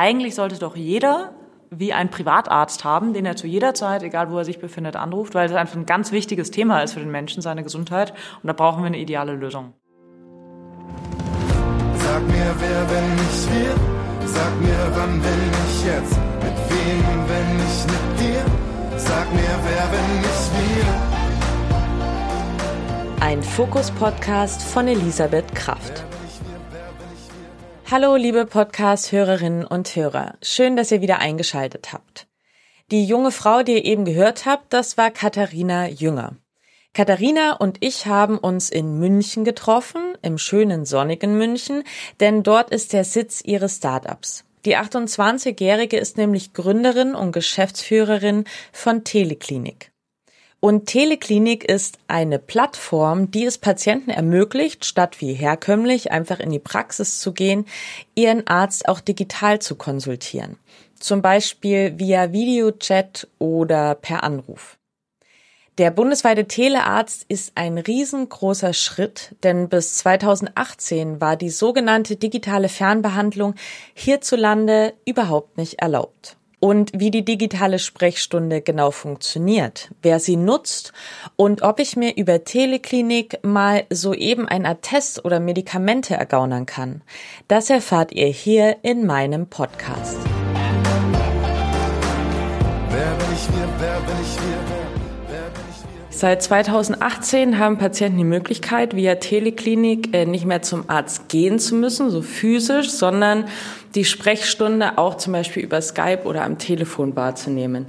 Eigentlich sollte doch jeder wie ein Privatarzt haben, den er zu jeder Zeit, egal wo er sich befindet, anruft, weil das einfach ein ganz wichtiges Thema ist für den Menschen, seine Gesundheit. Und da brauchen wir eine ideale Lösung. Sag mir, wer, wenn nicht wir? Sag mir, wann, wenn nicht jetzt? Mit wem, wenn nicht mit dir? Sag mir, wer, wenn nicht wir? Ein Fokus-Podcast von Elisabeth Kraft. Hallo, liebe Podcast-Hörerinnen und Hörer. Schön, dass ihr wieder eingeschaltet habt. Die junge Frau, die ihr eben gehört habt, das war Katharina Jünger. Katharina und ich haben uns in München getroffen, im schönen sonnigen München, denn dort ist der Sitz ihres Startups. Die 28-Jährige ist nämlich Gründerin und Geschäftsführerin von Teleklinik. Und Teleklinik ist eine Plattform, die es Patienten ermöglicht, statt wie herkömmlich einfach in die Praxis zu gehen, ihren Arzt auch digital zu konsultieren. Zum Beispiel via Videochat oder per Anruf. Der bundesweite Telearzt ist ein riesengroßer Schritt, denn bis 2018 war die sogenannte digitale Fernbehandlung hierzulande überhaupt nicht erlaubt und wie die digitale Sprechstunde genau funktioniert, wer sie nutzt und ob ich mir über Teleklinik mal soeben ein Attest oder Medikamente ergaunern kann. Das erfahrt ihr hier in meinem Podcast. Wer bin ich wir, wer bin ich wir, Seit 2018 haben Patienten die Möglichkeit, via Teleklinik äh, nicht mehr zum Arzt gehen zu müssen, so physisch, sondern die Sprechstunde auch zum Beispiel über Skype oder am Telefon wahrzunehmen.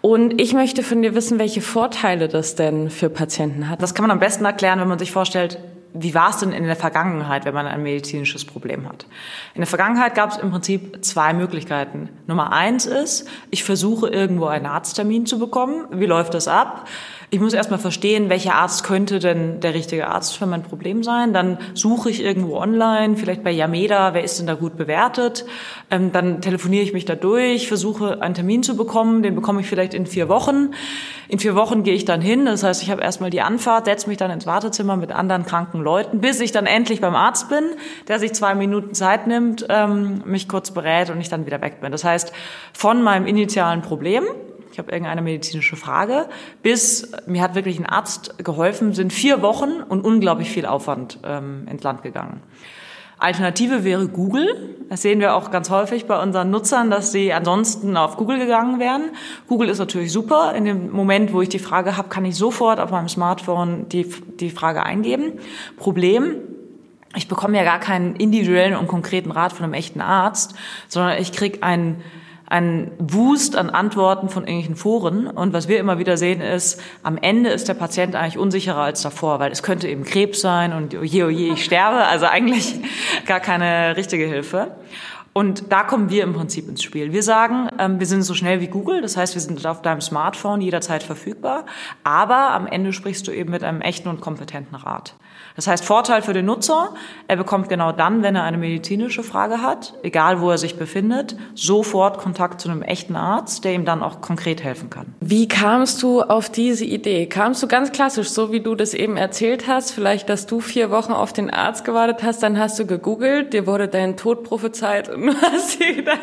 Und ich möchte von dir wissen, welche Vorteile das denn für Patienten hat. Das kann man am besten erklären, wenn man sich vorstellt, wie war es denn in der Vergangenheit, wenn man ein medizinisches Problem hat? In der Vergangenheit gab es im Prinzip zwei Möglichkeiten. Nummer eins ist, ich versuche irgendwo einen Arzttermin zu bekommen. Wie läuft das ab? Ich muss erstmal verstehen, welcher Arzt könnte denn der richtige Arzt für mein Problem sein. Dann suche ich irgendwo online, vielleicht bei Yameda, wer ist denn da gut bewertet. Ähm, dann telefoniere ich mich da durch, versuche einen Termin zu bekommen. Den bekomme ich vielleicht in vier Wochen. In vier Wochen gehe ich dann hin. Das heißt, ich habe erstmal die Anfahrt, setze mich dann ins Wartezimmer mit anderen kranken Leuten, bis ich dann endlich beim Arzt bin, der sich zwei Minuten Zeit nimmt, ähm, mich kurz berät und ich dann wieder weg bin. Das heißt, von meinem initialen Problem ich habe irgendeine medizinische Frage, bis mir hat wirklich ein Arzt geholfen, sind vier Wochen und unglaublich viel Aufwand ähm, ins Land gegangen. Alternative wäre Google. Das sehen wir auch ganz häufig bei unseren Nutzern, dass sie ansonsten auf Google gegangen wären. Google ist natürlich super. In dem Moment, wo ich die Frage habe, kann ich sofort auf meinem Smartphone die, die Frage eingeben. Problem, ich bekomme ja gar keinen individuellen und konkreten Rat von einem echten Arzt, sondern ich krieg einen ein Wust an Antworten von irgendwelchen Foren. Und was wir immer wieder sehen ist, am Ende ist der Patient eigentlich unsicherer als davor, weil es könnte eben Krebs sein und oje, oje, ich sterbe. Also eigentlich gar keine richtige Hilfe. Und da kommen wir im Prinzip ins Spiel. Wir sagen, ähm, wir sind so schnell wie Google, das heißt, wir sind auf deinem Smartphone jederzeit verfügbar, aber am Ende sprichst du eben mit einem echten und kompetenten Rat. Das heißt, Vorteil für den Nutzer, er bekommt genau dann, wenn er eine medizinische Frage hat, egal wo er sich befindet, sofort Kontakt zu einem echten Arzt, der ihm dann auch konkret helfen kann. Wie kamst du auf diese Idee? Kamst du ganz klassisch, so wie du das eben erzählt hast, vielleicht, dass du vier Wochen auf den Arzt gewartet hast, dann hast du gegoogelt, dir wurde dein Tod prophezeit und du hast dir gedacht,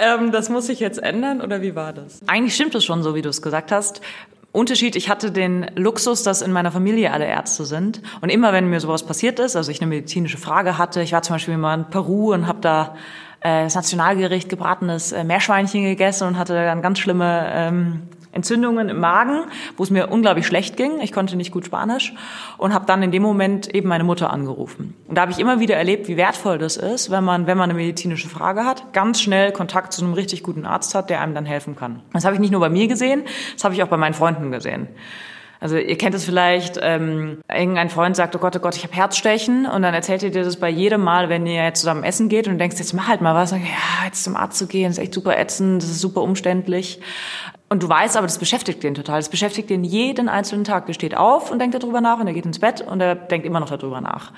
ähm, das muss sich jetzt ändern oder wie war das? Eigentlich stimmt es schon so, wie du es gesagt hast. Unterschied, ich hatte den Luxus, dass in meiner Familie alle Ärzte sind. Und immer wenn mir sowas passiert ist, also ich eine medizinische Frage hatte, ich war zum Beispiel mal in Peru und habe da äh, das Nationalgericht gebratenes äh, Meerschweinchen gegessen und hatte dann ganz schlimme ähm, Entzündungen im Magen, wo es mir unglaublich schlecht ging. Ich konnte nicht gut Spanisch und habe dann in dem Moment eben meine Mutter angerufen. Und da habe ich immer wieder erlebt, wie wertvoll das ist, wenn man, wenn man eine medizinische Frage hat, ganz schnell Kontakt zu einem richtig guten Arzt hat, der einem dann helfen kann. Das habe ich nicht nur bei mir gesehen, das habe ich auch bei meinen Freunden gesehen. Also ihr kennt es vielleicht, ähm, irgendein Freund sagt, oh Gott, oh Gott, ich habe Herzstechen und dann erzählt ihr dir das bei jedem Mal, wenn ihr jetzt zusammen essen geht und denkst, jetzt mach halt mal was. Und, ja, jetzt zum Arzt zu gehen, ist echt super ätzend, das ist super umständlich. Und du weißt aber, das beschäftigt den total. Das beschäftigt den jeden einzelnen Tag. Der steht auf und denkt darüber nach und er geht ins Bett und er denkt immer noch darüber nach.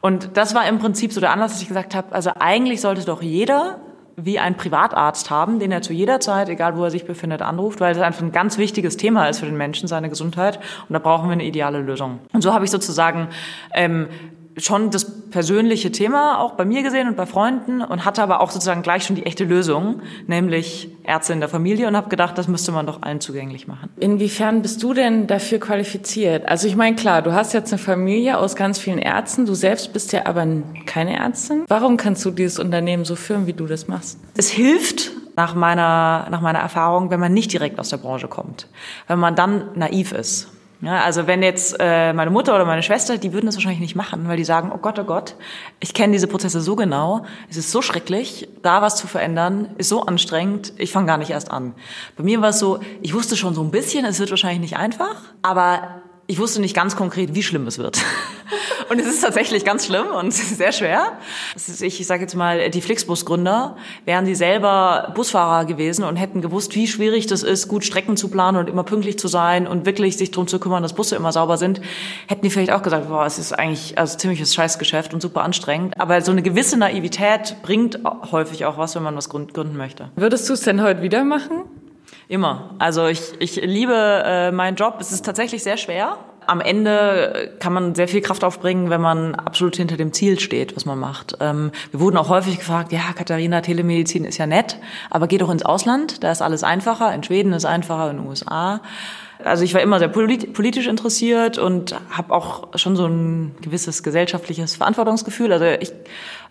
Und das war im Prinzip so der Anlass, dass ich gesagt habe, also eigentlich sollte doch jeder wie ein Privatarzt haben, den er zu jeder Zeit, egal wo er sich befindet, anruft, weil das einfach ein ganz wichtiges Thema ist für den Menschen, seine Gesundheit. Und da brauchen wir eine ideale Lösung. Und so habe ich sozusagen ähm, schon das persönliche Thema auch bei mir gesehen und bei Freunden und hatte aber auch sozusagen gleich schon die echte Lösung, nämlich Ärzte in der Familie und habe gedacht, das müsste man doch allen zugänglich machen. Inwiefern bist du denn dafür qualifiziert? Also ich meine, klar, du hast jetzt eine Familie aus ganz vielen Ärzten, du selbst bist ja aber keine Ärztin. Warum kannst du dieses Unternehmen so führen, wie du das machst? Es hilft nach meiner, nach meiner Erfahrung, wenn man nicht direkt aus der Branche kommt, wenn man dann naiv ist ja, also wenn jetzt äh, meine Mutter oder meine Schwester, die würden das wahrscheinlich nicht machen, weil die sagen, oh Gott, oh Gott, ich kenne diese Prozesse so genau, es ist so schrecklich, da was zu verändern, ist so anstrengend, ich fange gar nicht erst an. Bei mir war es so, ich wusste schon so ein bisschen, es wird wahrscheinlich nicht einfach, aber ich wusste nicht ganz konkret, wie schlimm es wird. Und es ist tatsächlich ganz schlimm und sehr schwer. Ich sage jetzt mal, die Flixbus-Gründer wären sie selber Busfahrer gewesen und hätten gewusst, wie schwierig das ist, gut Strecken zu planen und immer pünktlich zu sein und wirklich sich darum zu kümmern, dass Busse immer sauber sind, hätten die vielleicht auch gesagt, boah, es ist eigentlich also ziemliches Scheißgeschäft und super anstrengend. Aber so eine gewisse Naivität bringt häufig auch was, wenn man was gründen möchte. Würdest du es denn heute wieder machen? Immer. Also ich, ich liebe äh, meinen Job. Es ist tatsächlich sehr schwer. Am Ende kann man sehr viel Kraft aufbringen, wenn man absolut hinter dem Ziel steht, was man macht. Ähm, wir wurden auch häufig gefragt, ja, Katharina, Telemedizin ist ja nett, aber geh doch ins Ausland, da ist alles einfacher. In Schweden ist einfacher, in den USA. Also ich war immer sehr politisch interessiert und habe auch schon so ein gewisses gesellschaftliches Verantwortungsgefühl. Also ich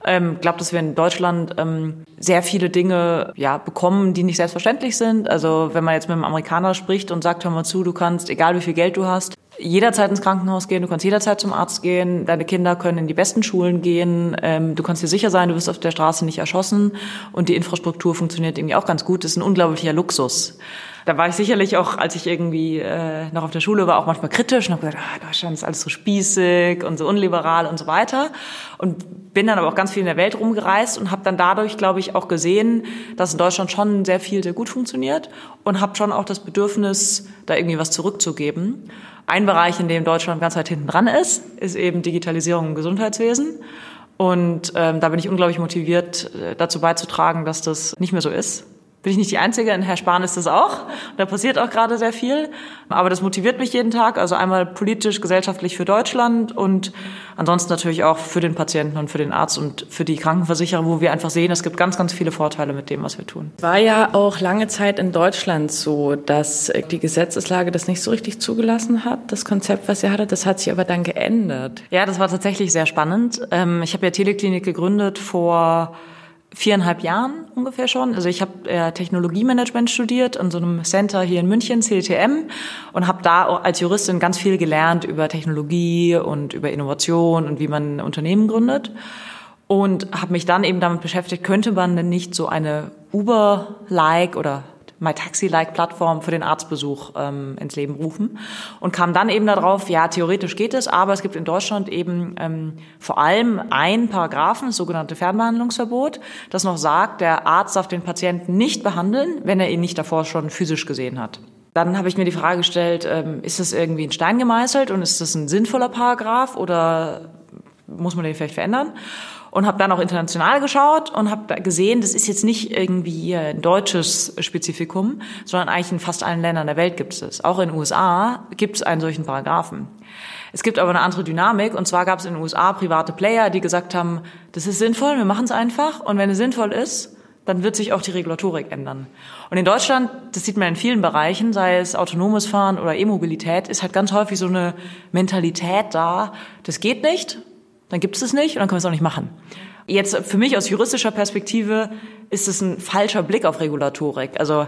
ähm, glaube, dass wir in Deutschland ähm, sehr viele Dinge ja, bekommen, die nicht selbstverständlich sind. Also wenn man jetzt mit einem Amerikaner spricht und sagt, hör mal zu, du kannst, egal wie viel Geld du hast, jederzeit ins Krankenhaus gehen, du kannst jederzeit zum Arzt gehen, deine Kinder können in die besten Schulen gehen, ähm, du kannst dir sicher sein, du wirst auf der Straße nicht erschossen und die Infrastruktur funktioniert irgendwie auch ganz gut. Das ist ein unglaublicher Luxus. Da war ich sicherlich auch, als ich irgendwie äh, noch auf der Schule war, auch manchmal kritisch und habe gesagt, ah, Deutschland ist alles so spießig und so unliberal und so weiter. Und bin dann aber auch ganz viel in der Welt rumgereist und habe dann dadurch, glaube ich, auch gesehen, dass in Deutschland schon sehr viel sehr gut funktioniert und habe schon auch das Bedürfnis, da irgendwie was zurückzugeben. Ein Bereich, in dem Deutschland ganz weit hinten dran ist, ist eben Digitalisierung im Gesundheitswesen. Und ähm, da bin ich unglaublich motiviert, äh, dazu beizutragen, dass das nicht mehr so ist bin ich nicht die Einzige, in Herr Spahn ist das auch. Da passiert auch gerade sehr viel. Aber das motiviert mich jeden Tag. Also einmal politisch, gesellschaftlich für Deutschland und ansonsten natürlich auch für den Patienten und für den Arzt und für die Krankenversicherer, wo wir einfach sehen, es gibt ganz, ganz viele Vorteile mit dem, was wir tun. War ja auch lange Zeit in Deutschland so, dass die Gesetzeslage das nicht so richtig zugelassen hat, das Konzept, was ihr hattet. Das hat sich aber dann geändert. Ja, das war tatsächlich sehr spannend. Ähm, ich habe ja Teleklinik gegründet vor viereinhalb Jahren ungefähr schon. Also ich habe äh, Technologiemanagement studiert an so einem Center hier in München, CTM, und habe da als Juristin ganz viel gelernt über Technologie und über Innovation und wie man Unternehmen gründet. Und habe mich dann eben damit beschäftigt, könnte man denn nicht so eine Uber-like oder MyTaxi-like-Plattform für den Arztbesuch ähm, ins Leben rufen und kam dann eben darauf, ja, theoretisch geht es, aber es gibt in Deutschland eben ähm, vor allem einen Paragraphen, das sogenannte Fernbehandlungsverbot, das noch sagt, der Arzt darf den Patienten nicht behandeln, wenn er ihn nicht davor schon physisch gesehen hat. Dann habe ich mir die Frage gestellt, ähm, ist das irgendwie in Stein gemeißelt und ist das ein sinnvoller Paragraph oder muss man den vielleicht verändern? Und habe dann auch international geschaut und habe gesehen, das ist jetzt nicht irgendwie ein deutsches Spezifikum, sondern eigentlich in fast allen Ländern der Welt gibt es es. Auch in den USA gibt es einen solchen Paragraphen. Es gibt aber eine andere Dynamik und zwar gab es in den USA private Player, die gesagt haben, das ist sinnvoll, wir machen es einfach und wenn es sinnvoll ist, dann wird sich auch die Regulatorik ändern. Und in Deutschland, das sieht man in vielen Bereichen, sei es autonomes Fahren oder E-Mobilität, ist halt ganz häufig so eine Mentalität da, das geht nicht dann gibt es es nicht und dann können wir es auch nicht machen. Jetzt für mich aus juristischer Perspektive ist es ein falscher Blick auf Regulatorik. Also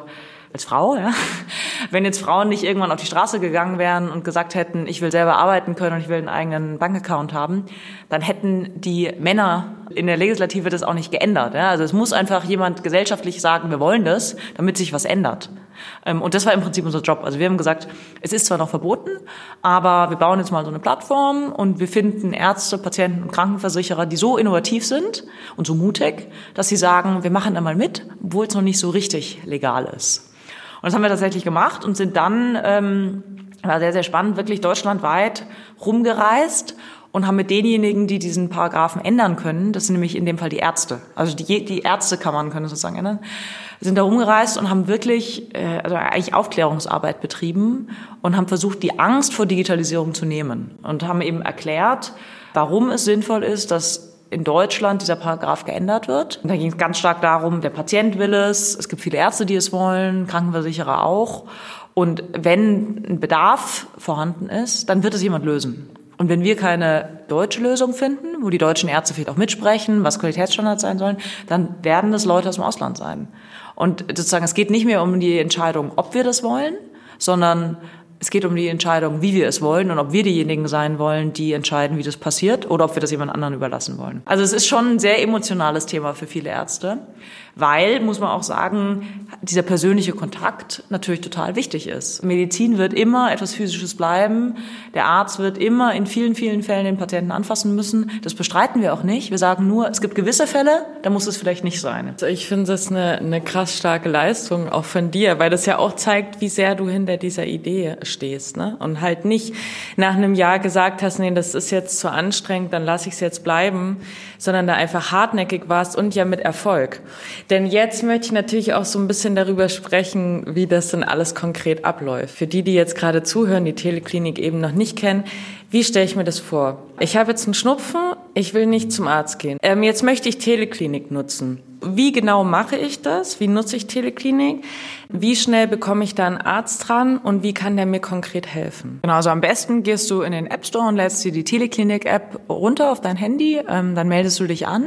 als Frau, ja. Wenn jetzt Frauen nicht irgendwann auf die Straße gegangen wären und gesagt hätten, ich will selber arbeiten können und ich will einen eigenen Bankaccount haben, dann hätten die Männer in der Legislative das auch nicht geändert. Ja. Also es muss einfach jemand gesellschaftlich sagen, wir wollen das, damit sich was ändert. Ähm, und das war im Prinzip unser Job. Also wir haben gesagt, es ist zwar noch verboten, aber wir bauen jetzt mal so eine Plattform und wir finden Ärzte, Patienten und Krankenversicherer, die so innovativ sind und so mutig, dass sie sagen, wir machen da mal mit, obwohl es noch nicht so richtig legal ist. Und das haben wir tatsächlich gemacht und sind dann, ähm, war sehr, sehr spannend, wirklich deutschlandweit rumgereist und haben mit denjenigen, die diesen Paragraphen ändern können, das sind nämlich in dem Fall die Ärzte, also die, die Ärztekammern können sozusagen ändern, sind da rumgereist und haben wirklich äh, also eigentlich Aufklärungsarbeit betrieben und haben versucht, die Angst vor Digitalisierung zu nehmen und haben eben erklärt, warum es sinnvoll ist, dass in Deutschland dieser Paragraph geändert wird. Und da ging es ganz stark darum, der Patient will es, es gibt viele Ärzte, die es wollen, Krankenversicherer auch. Und wenn ein Bedarf vorhanden ist, dann wird es jemand lösen. Und wenn wir keine deutsche Lösung finden, wo die deutschen Ärzte vielleicht auch mitsprechen, was Qualitätsstandards sein sollen, dann werden das Leute aus dem Ausland sein. Und sozusagen, es geht nicht mehr um die Entscheidung, ob wir das wollen, sondern es geht um die Entscheidung, wie wir es wollen und ob wir diejenigen sein wollen, die entscheiden, wie das passiert oder ob wir das jemand anderen überlassen wollen. Also es ist schon ein sehr emotionales Thema für viele Ärzte weil, muss man auch sagen, dieser persönliche Kontakt natürlich total wichtig ist. Medizin wird immer etwas Physisches bleiben. Der Arzt wird immer in vielen, vielen Fällen den Patienten anfassen müssen. Das bestreiten wir auch nicht. Wir sagen nur, es gibt gewisse Fälle, da muss es vielleicht nicht sein. Also ich finde das eine, eine krass starke Leistung auch von dir, weil das ja auch zeigt, wie sehr du hinter dieser Idee. Ne? Und halt nicht nach einem Jahr gesagt hast, nee, das ist jetzt zu anstrengend, dann lasse ich es jetzt bleiben, sondern da einfach hartnäckig warst und ja mit Erfolg. Denn jetzt möchte ich natürlich auch so ein bisschen darüber sprechen, wie das denn alles konkret abläuft. Für die, die jetzt gerade zuhören, die Teleklinik eben noch nicht kennen, wie stelle ich mir das vor? Ich habe jetzt einen Schnupfen, ich will nicht zum Arzt gehen. Ähm, jetzt möchte ich Teleklinik nutzen. Wie genau mache ich das? Wie nutze ich Teleklinik? Wie schnell bekomme ich da einen Arzt dran und wie kann der mir konkret helfen? Genau, also am besten gehst du in den App Store und lädst dir die Teleklinik-App runter auf dein Handy, ähm, dann meldest du dich an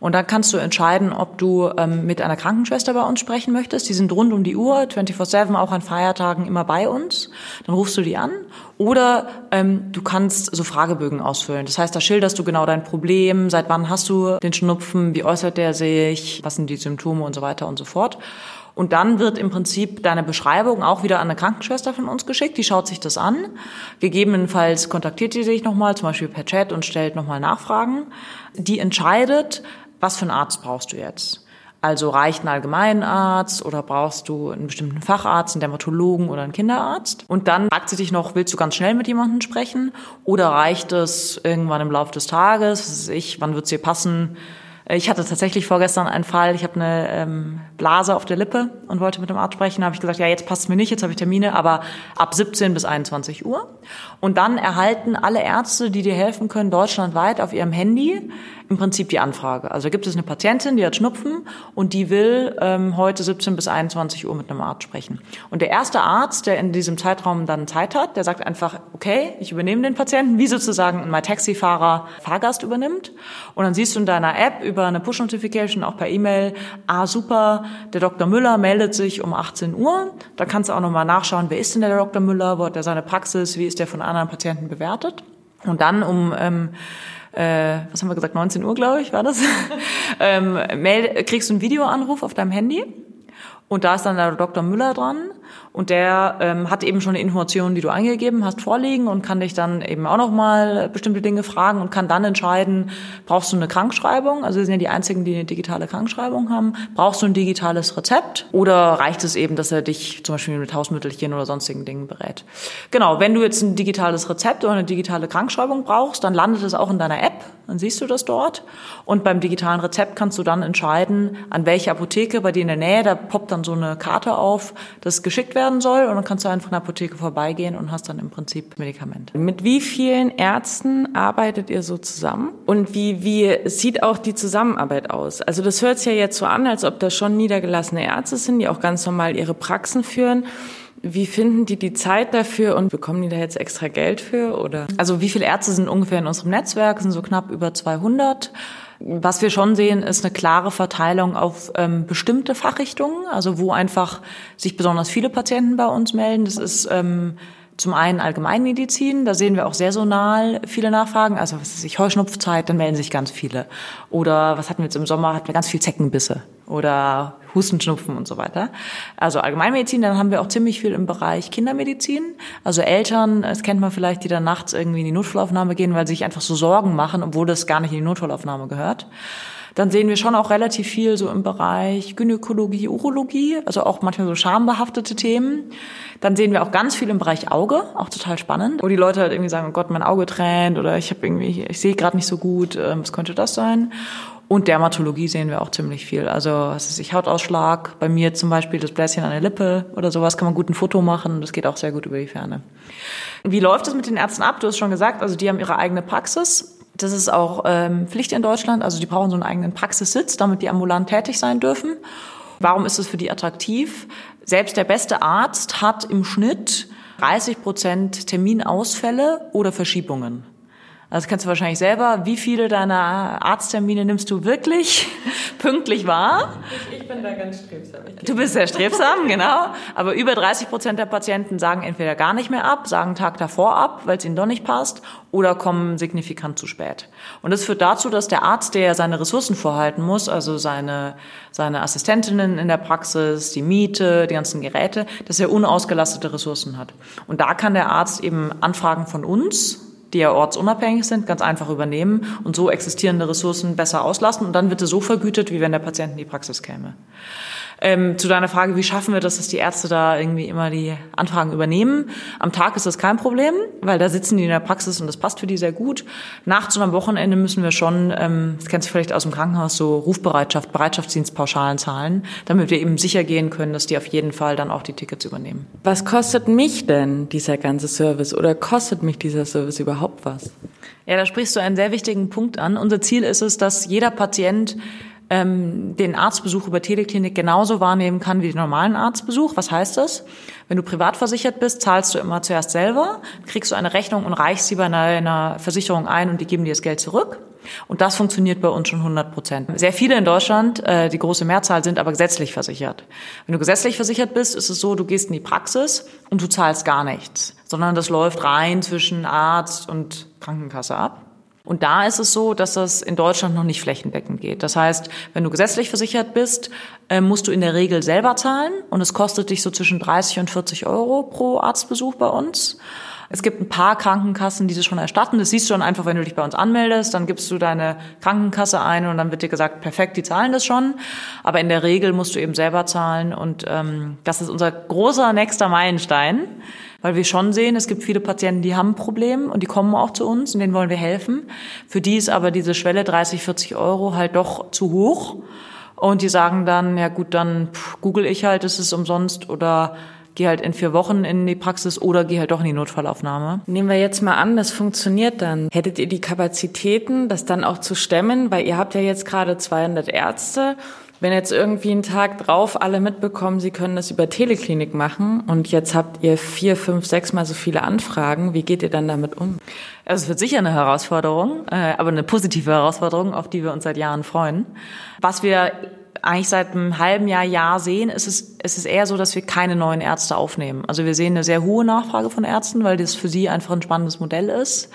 und dann kannst du entscheiden, ob du ähm, mit einer Krankenschwester bei uns sprechen möchtest. Die sind rund um die Uhr, 24-7, auch an Feiertagen immer bei uns. Dann rufst du die an oder ähm, du kannst so Fragebögen ausfüllen. Das heißt, da schilderst du genau dein Problem, seit wann hast du den Schnupfen, wie äußert der sich, was sind die Symptome und so weiter und so fort. Und dann wird im Prinzip deine Beschreibung auch wieder an eine Krankenschwester von uns geschickt. Die schaut sich das an. Gegebenenfalls kontaktiert sie dich nochmal, zum Beispiel per Chat und stellt nochmal Nachfragen. Die entscheidet, was für einen Arzt brauchst du jetzt. Also reicht ein Allgemeinarzt oder brauchst du einen bestimmten Facharzt, einen Dermatologen oder einen Kinderarzt? Und dann fragt sie dich noch, willst du ganz schnell mit jemandem sprechen? Oder reicht es irgendwann im Laufe des Tages? Was weiß ich, wann wird es dir passen? Ich hatte tatsächlich vorgestern einen Fall, ich habe eine ähm, Blase auf der Lippe und wollte mit dem Arzt sprechen. Da habe ich gesagt, ja, jetzt passt es mir nicht, jetzt habe ich Termine, aber ab 17 bis 21 Uhr. Und dann erhalten alle Ärzte, die dir helfen können, deutschlandweit auf ihrem Handy im Prinzip die Anfrage. Also gibt es eine Patientin, die hat Schnupfen und die will ähm, heute 17 bis 21 Uhr mit einem Arzt sprechen. Und der erste Arzt, der in diesem Zeitraum dann Zeit hat, der sagt einfach, okay, ich übernehme den Patienten, wie sozusagen ein MyTaxi-Fahrer Fahrgast übernimmt. Und dann siehst du in deiner App über eine Push-Notification, auch per E-Mail, ah super, der Dr. Müller meldet sich um 18 Uhr. Da kannst du auch nochmal nachschauen, wer ist denn der Dr. Müller, wo hat er seine Praxis, wie ist der von anderen Patienten bewertet. Und dann um ähm, äh, was haben wir gesagt, 19 Uhr, glaube ich, war das, ähm, kriegst du einen Videoanruf auf deinem Handy? Und da ist dann der Dr. Müller dran und der ähm, hat eben schon die Informationen, die du eingegeben hast, vorliegen und kann dich dann eben auch nochmal bestimmte Dinge fragen und kann dann entscheiden, brauchst du eine Krankschreibung, also wir sind ja die Einzigen, die eine digitale Krankschreibung haben, brauchst du ein digitales Rezept oder reicht es eben, dass er dich zum Beispiel mit Hausmittelchen oder sonstigen Dingen berät. Genau, wenn du jetzt ein digitales Rezept oder eine digitale Krankschreibung brauchst, dann landet es auch in deiner App, dann siehst du das dort. Und beim digitalen Rezept kannst du dann entscheiden, an welche Apotheke bei dir in der Nähe, da poppt dann so eine Karte auf, das geschickt werden soll und dann kannst du einfach in der Apotheke vorbeigehen und hast dann im Prinzip Medikamente. Mit wie vielen Ärzten arbeitet ihr so zusammen? Und wie, wie sieht auch die Zusammenarbeit aus? Also das hört sich ja jetzt so an, als ob das schon niedergelassene Ärzte sind, die auch ganz normal ihre Praxen führen. Wie finden die die Zeit dafür und bekommen die da jetzt extra Geld für oder? Also wie viele Ärzte sind ungefähr in unserem Netzwerk? Das sind so knapp über 200. Was wir schon sehen, ist eine klare Verteilung auf ähm, bestimmte Fachrichtungen, also wo einfach sich besonders viele Patienten bei uns melden. Das ist ähm, zum einen Allgemeinmedizin, da sehen wir auch saisonal viele Nachfragen. Also was ist ich Heuschnupfzeit, dann melden sich ganz viele. Oder was hatten wir jetzt im Sommer? Hatten wir ganz viel Zeckenbisse oder Hustenschnupfen und so weiter. Also Allgemeinmedizin, dann haben wir auch ziemlich viel im Bereich Kindermedizin. Also Eltern, das kennt man vielleicht, die dann nachts irgendwie in die Notfallaufnahme gehen, weil sie sich einfach so Sorgen machen, obwohl das gar nicht in die Notfallaufnahme gehört. Dann sehen wir schon auch relativ viel so im Bereich Gynäkologie, Urologie, also auch manchmal so schambehaftete Themen. Dann sehen wir auch ganz viel im Bereich Auge, auch total spannend, wo die Leute halt irgendwie sagen, oh Gott, mein Auge tränt oder ich habe irgendwie, ich sehe gerade nicht so gut, ähm, was könnte das sein? Und Dermatologie sehen wir auch ziemlich viel. Also, was ist ich Hautausschlag, bei mir zum Beispiel das Bläschen an der Lippe oder sowas kann man gut ein Foto machen. Das geht auch sehr gut über die Ferne. Wie läuft es mit den Ärzten ab? Du hast schon gesagt, also die haben ihre eigene Praxis. Das ist auch ähm, Pflicht in Deutschland. Also die brauchen so einen eigenen Praxissitz, damit die ambulant tätig sein dürfen. Warum ist es für die attraktiv? Selbst der beste Arzt hat im Schnitt 30 Prozent Terminausfälle oder Verschiebungen. Also das kennst du wahrscheinlich selber. Wie viele deiner Arzttermine nimmst du wirklich pünktlich wahr? Ich, ich bin da ganz strebsam. Du bist sehr strebsam, genau. Aber über 30 Prozent der Patienten sagen entweder gar nicht mehr ab, sagen Tag davor ab, weil es ihnen doch nicht passt, oder kommen signifikant zu spät. Und das führt dazu, dass der Arzt, der seine Ressourcen vorhalten muss, also seine, seine Assistentinnen in der Praxis, die Miete, die ganzen Geräte, dass er unausgelastete Ressourcen hat. Und da kann der Arzt eben Anfragen von uns, die ja ortsunabhängig sind, ganz einfach übernehmen und so existierende Ressourcen besser auslasten. Und dann wird es so vergütet, wie wenn der Patient in die Praxis käme. Ähm, zu deiner Frage, wie schaffen wir das, dass die Ärzte da irgendwie immer die Anfragen übernehmen? Am Tag ist das kein Problem, weil da sitzen die in der Praxis und das passt für die sehr gut. Nachts und am Wochenende müssen wir schon, ähm, das kennst du vielleicht aus dem Krankenhaus, so Rufbereitschaft, Bereitschaftsdienstpauschalen zahlen, damit wir eben sicher gehen können, dass die auf jeden Fall dann auch die Tickets übernehmen. Was kostet mich denn dieser ganze Service oder kostet mich dieser Service überhaupt was? Ja, da sprichst du einen sehr wichtigen Punkt an. Unser Ziel ist es, dass jeder Patient ähm, den Arztbesuch über Teleklinik genauso wahrnehmen kann wie den normalen Arztbesuch. Was heißt das? Wenn du privat versichert bist, zahlst du immer zuerst selber, kriegst du eine Rechnung und reichst sie bei deiner Versicherung ein und die geben dir das Geld zurück. Und das funktioniert bei uns schon 100 Prozent. Sehr viele in Deutschland, äh, die große Mehrzahl, sind aber gesetzlich versichert. Wenn du gesetzlich versichert bist, ist es so, du gehst in die Praxis und du zahlst gar nichts, sondern das läuft rein zwischen Arzt und Krankenkasse ab. Und da ist es so, dass das in Deutschland noch nicht flächendeckend geht. Das heißt, wenn du gesetzlich versichert bist, äh, musst du in der Regel selber zahlen und es kostet dich so zwischen 30 und 40 Euro pro Arztbesuch bei uns. Es gibt ein paar Krankenkassen, die das schon erstatten. Das siehst du dann einfach, wenn du dich bei uns anmeldest, dann gibst du deine Krankenkasse ein und dann wird dir gesagt, perfekt, die zahlen das schon. Aber in der Regel musst du eben selber zahlen und ähm, das ist unser großer nächster Meilenstein weil wir schon sehen, es gibt viele Patienten, die haben ein Problem und die kommen auch zu uns und denen wollen wir helfen. Für die ist aber diese Schwelle 30, 40 Euro halt doch zu hoch. Und die sagen dann, ja gut, dann google ich halt, ist es umsonst oder geh halt in vier Wochen in die Praxis oder geh halt doch in die Notfallaufnahme. Nehmen wir jetzt mal an, das funktioniert dann. Hättet ihr die Kapazitäten, das dann auch zu stemmen? Weil ihr habt ja jetzt gerade 200 Ärzte wenn jetzt irgendwie einen Tag drauf alle mitbekommen, sie können das über Teleklinik machen und jetzt habt ihr vier, fünf, sechs Mal so viele Anfragen, wie geht ihr dann damit um? Also es wird sicher eine Herausforderung, äh, aber eine positive Herausforderung, auf die wir uns seit Jahren freuen. Was wir eigentlich seit einem halben Jahr, Jahr sehen, ist es, ist es eher so, dass wir keine neuen Ärzte aufnehmen. Also wir sehen eine sehr hohe Nachfrage von Ärzten, weil das für sie einfach ein spannendes Modell ist.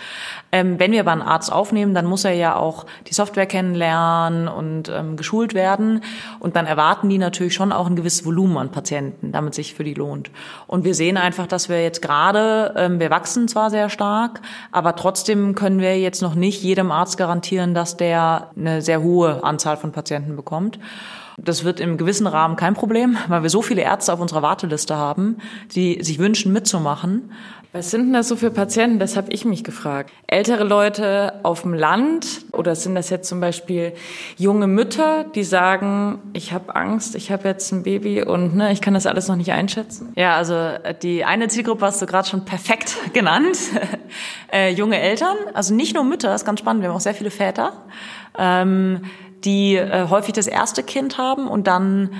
Ähm, wenn wir aber einen Arzt aufnehmen, dann muss er ja auch die Software kennenlernen und ähm, geschult werden. Und dann erwarten die natürlich schon auch ein gewisses Volumen an Patienten, damit sich für die lohnt. Und wir sehen einfach, dass wir jetzt gerade, ähm, wir wachsen zwar sehr stark, aber trotzdem können wir jetzt noch nicht jedem Arzt garantieren, dass der eine sehr hohe Anzahl von Patienten bekommt. Das wird im gewissen Rahmen kein Problem, weil wir so viele Ärzte auf unserer Warteliste haben, die sich wünschen mitzumachen. Was sind denn das so für Patienten? Das habe ich mich gefragt. Ältere Leute auf dem Land oder sind das jetzt zum Beispiel junge Mütter, die sagen, ich habe Angst, ich habe jetzt ein Baby und ne, ich kann das alles noch nicht einschätzen? Ja, also die eine Zielgruppe hast du gerade schon perfekt genannt. äh, junge Eltern, also nicht nur Mütter, ist ganz spannend, wir haben auch sehr viele Väter. Ähm, die äh, häufig das erste Kind haben und dann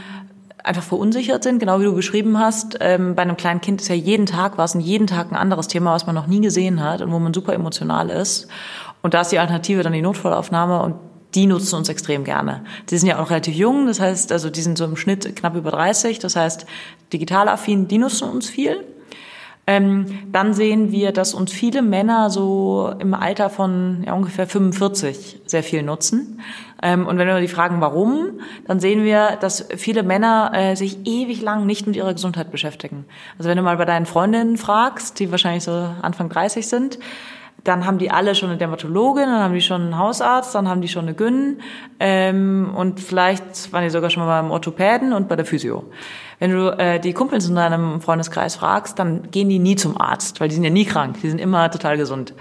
einfach verunsichert sind, genau wie du beschrieben hast. Ähm, bei einem kleinen Kind ist ja jeden Tag was und jeden Tag ein anderes Thema, was man noch nie gesehen hat und wo man super emotional ist. Und da ist die Alternative dann die Notfallaufnahme und die nutzen uns extrem gerne. Die sind ja auch relativ jung, das heißt, also die sind so im Schnitt knapp über 30, das heißt, digital affin, die nutzen uns viel. Ähm, dann sehen wir, dass uns viele Männer so im Alter von ja, ungefähr 45 sehr viel nutzen. Ähm, und wenn wir die fragen, warum, dann sehen wir, dass viele Männer äh, sich ewig lang nicht mit ihrer Gesundheit beschäftigen. Also wenn du mal bei deinen Freundinnen fragst, die wahrscheinlich so Anfang 30 sind, dann haben die alle schon eine Dermatologin, dann haben die schon einen Hausarzt, dann haben die schon eine Gyn ähm, und vielleicht waren die sogar schon mal beim Orthopäden und bei der Physio. Wenn du äh, die Kumpels in deinem Freundeskreis fragst, dann gehen die nie zum Arzt, weil die sind ja nie krank, die sind immer total gesund.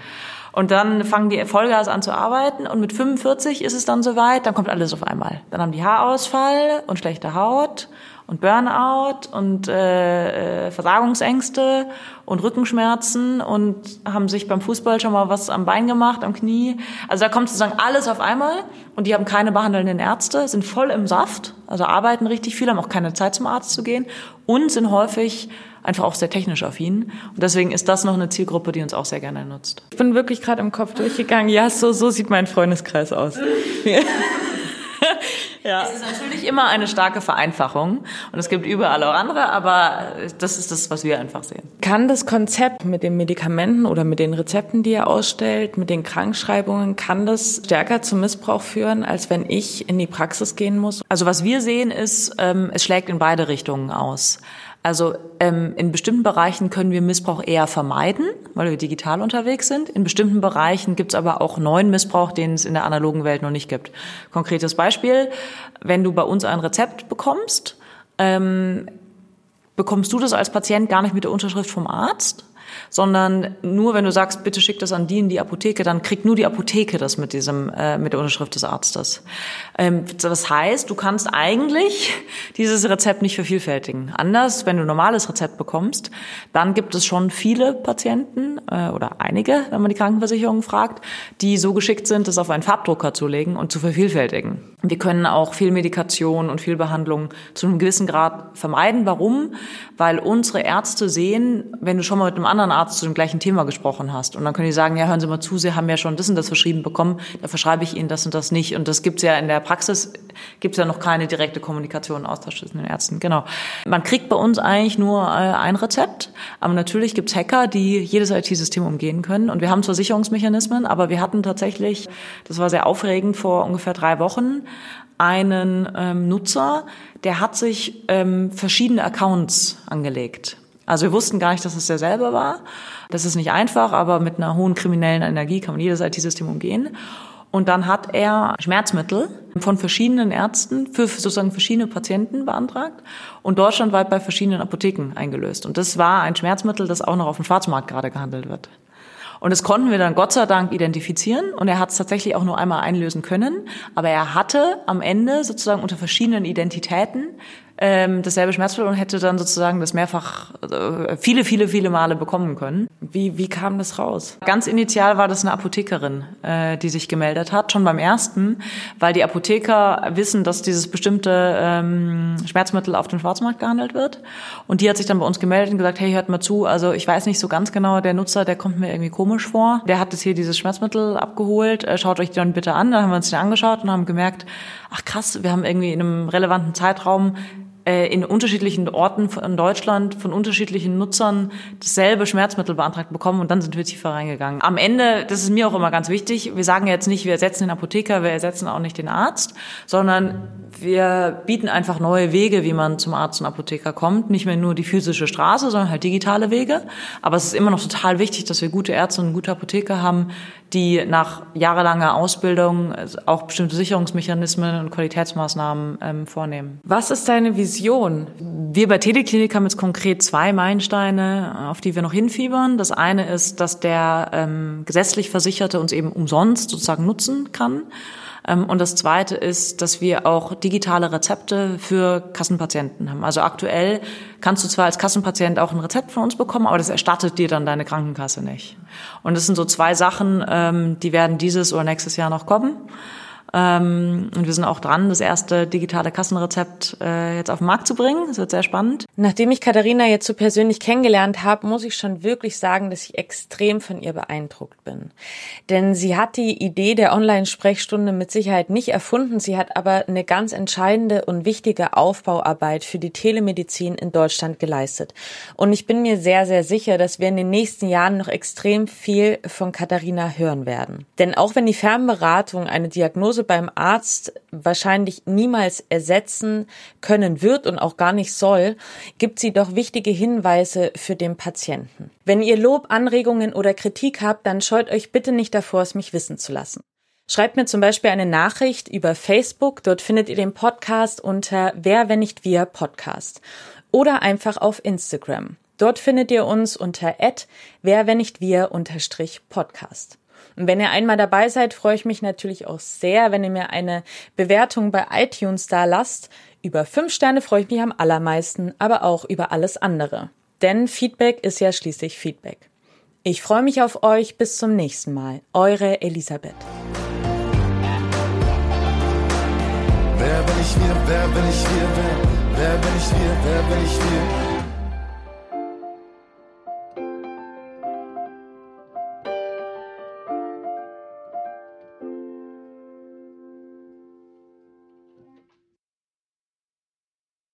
Und dann fangen die Vollgas an zu arbeiten und mit 45 ist es dann soweit, dann kommt alles auf einmal. Dann haben die Haarausfall und schlechte Haut und Burnout und äh, äh, Versagungsängste und Rückenschmerzen und haben sich beim Fußball schon mal was am Bein gemacht, am Knie. Also da kommt sozusagen alles auf einmal und die haben keine behandelnden Ärzte, sind voll im Saft, also arbeiten richtig viel, haben auch keine Zeit zum Arzt zu gehen und sind häufig einfach auch sehr technisch affin. Und deswegen ist das noch eine Zielgruppe, die uns auch sehr gerne nutzt. Ich bin wirklich gerade im Kopf durchgegangen. Ja, so, so sieht mein Freundeskreis aus. Ja. Es ist natürlich immer eine starke Vereinfachung und es gibt überall auch andere, aber das ist das, was wir einfach sehen. Kann das Konzept mit den Medikamenten oder mit den Rezepten, die er ausstellt, mit den Krankschreibungen, kann das stärker zum Missbrauch führen, als wenn ich in die Praxis gehen muss? Also was wir sehen ist, ähm, es schlägt in beide Richtungen aus. Also ähm, in bestimmten Bereichen können wir Missbrauch eher vermeiden, weil wir digital unterwegs sind. In bestimmten Bereichen gibt es aber auch neuen Missbrauch, den es in der analogen Welt noch nicht gibt. Konkretes Beispiel, wenn du bei uns ein Rezept bekommst, ähm, bekommst du das als Patient gar nicht mit der Unterschrift vom Arzt, sondern nur wenn du sagst, bitte schick das an die in die Apotheke, dann kriegt nur die Apotheke das mit diesem äh, mit der Unterschrift des Arztes. Ähm, das heißt, du kannst eigentlich dieses Rezept nicht vervielfältigen. Anders, wenn du ein normales Rezept bekommst, dann gibt es schon viele Patienten äh, oder einige, wenn man die Krankenversicherung fragt, die so geschickt sind, das auf einen Farbdrucker zu legen und zu vervielfältigen. Wir können auch viel Medikation und viel Behandlung zu einem gewissen Grad vermeiden. Warum? Weil unsere Ärzte sehen, wenn du schon mal mit einem anderen Arzt zu dem gleichen Thema gesprochen hast. Und dann können die sagen, ja, hören Sie mal zu, Sie haben ja schon das und das verschrieben bekommen, da verschreibe ich Ihnen das und das nicht. Und das gibt's ja in der Praxis, gibt's ja noch keine direkte Kommunikation, Austausch zwischen den Ärzten. Genau. Man kriegt bei uns eigentlich nur äh, ein Rezept, aber natürlich gibt's Hacker, die jedes IT-System umgehen können. Und wir haben zwar Sicherungsmechanismen, aber wir hatten tatsächlich, das war sehr aufregend, vor ungefähr drei Wochen, einen ähm, Nutzer, der hat sich ähm, verschiedene Accounts angelegt. Also wir wussten gar nicht, dass es derselbe war. Das ist nicht einfach, aber mit einer hohen kriminellen Energie kann man jedes IT-System umgehen. Und dann hat er Schmerzmittel von verschiedenen Ärzten für sozusagen verschiedene Patienten beantragt und deutschlandweit bei verschiedenen Apotheken eingelöst. Und das war ein Schmerzmittel, das auch noch auf dem Schwarzmarkt gerade gehandelt wird. Und das konnten wir dann Gott sei Dank identifizieren und er hat es tatsächlich auch nur einmal einlösen können. Aber er hatte am Ende sozusagen unter verschiedenen Identitäten ähm, dasselbe Schmerzmittel und hätte dann sozusagen das mehrfach äh, viele, viele, viele Male bekommen können. Wie, wie kam das raus? Ganz initial war das eine Apothekerin, äh, die sich gemeldet hat, schon beim ersten, weil die Apotheker wissen, dass dieses bestimmte ähm, Schmerzmittel auf dem Schwarzmarkt gehandelt wird. Und die hat sich dann bei uns gemeldet und gesagt, hey, hört mal zu, also ich weiß nicht so ganz genau, der Nutzer, der kommt mir irgendwie komisch vor. Der hat jetzt hier dieses Schmerzmittel abgeholt, äh, schaut euch dann bitte an. Dann haben wir uns den angeschaut und haben gemerkt, ach krass, wir haben irgendwie in einem relevanten Zeitraum äh, in unterschiedlichen Orten in Deutschland von unterschiedlichen Nutzern dasselbe Schmerzmittel beantragt bekommen und dann sind wir tiefer reingegangen. Am Ende, das ist mir auch immer ganz wichtig, wir sagen jetzt nicht, wir ersetzen den Apotheker, wir ersetzen auch nicht den Arzt, sondern wir bieten einfach neue Wege, wie man zum Arzt und Apotheker kommt. Nicht mehr nur die physische Straße, sondern halt digitale Wege. Aber es ist immer noch total wichtig, dass wir gute Ärzte und gute Apotheker haben, die nach jahrelanger Ausbildung auch bestimmte Sicherungsmechanismen und Qualitätsmaßnahmen ähm, vornehmen. Was ist deine Vision? Wir bei Teleklinik haben jetzt konkret zwei Meilensteine, auf die wir noch hinfiebern. Das eine ist, dass der ähm, gesetzlich Versicherte uns eben umsonst sozusagen nutzen kann. Ähm, und das Zweite ist, dass wir auch digitale Rezepte für Kassenpatienten haben. Also aktuell kannst du zwar als Kassenpatient auch ein Rezept von uns bekommen, aber das erstattet dir dann deine Krankenkasse nicht. Und das sind so zwei Sachen, ähm, die werden dieses oder nächstes Jahr noch kommen. Ähm, und wir sind auch dran, das erste digitale Kassenrezept äh, jetzt auf den Markt zu bringen. Das wird sehr spannend. Nachdem ich Katharina jetzt so persönlich kennengelernt habe, muss ich schon wirklich sagen, dass ich extrem von ihr beeindruckt bin. Denn sie hat die Idee der Online-Sprechstunde mit Sicherheit nicht erfunden. Sie hat aber eine ganz entscheidende und wichtige Aufbauarbeit für die Telemedizin in Deutschland geleistet. Und ich bin mir sehr, sehr sicher, dass wir in den nächsten Jahren noch extrem viel von Katharina hören werden. Denn auch wenn die Fernberatung eine Diagnose Diagnose beim Arzt wahrscheinlich niemals ersetzen können wird und auch gar nicht soll, gibt sie doch wichtige Hinweise für den Patienten. Wenn ihr Lob, Anregungen oder Kritik habt, dann scheut euch bitte nicht davor, es mich wissen zu lassen. Schreibt mir zum Beispiel eine Nachricht über Facebook. Dort findet ihr den Podcast unter Wer, wenn nicht wir Podcast. Oder einfach auf Instagram. Dort findet ihr uns unter wer, Und wenn ihr einmal dabei seid, freue ich mich natürlich auch sehr, wenn ihr mir eine Bewertung bei iTunes da lasst. Über fünf Sterne freue ich mich am allermeisten, aber auch über alles andere. Denn Feedback ist ja schließlich Feedback. Ich freue mich auf euch. Bis zum nächsten Mal. Eure Elisabeth. Wer bin ich wir? Wer bin ich wir? Wer, wer bin ich wir? Wer bin ich wir?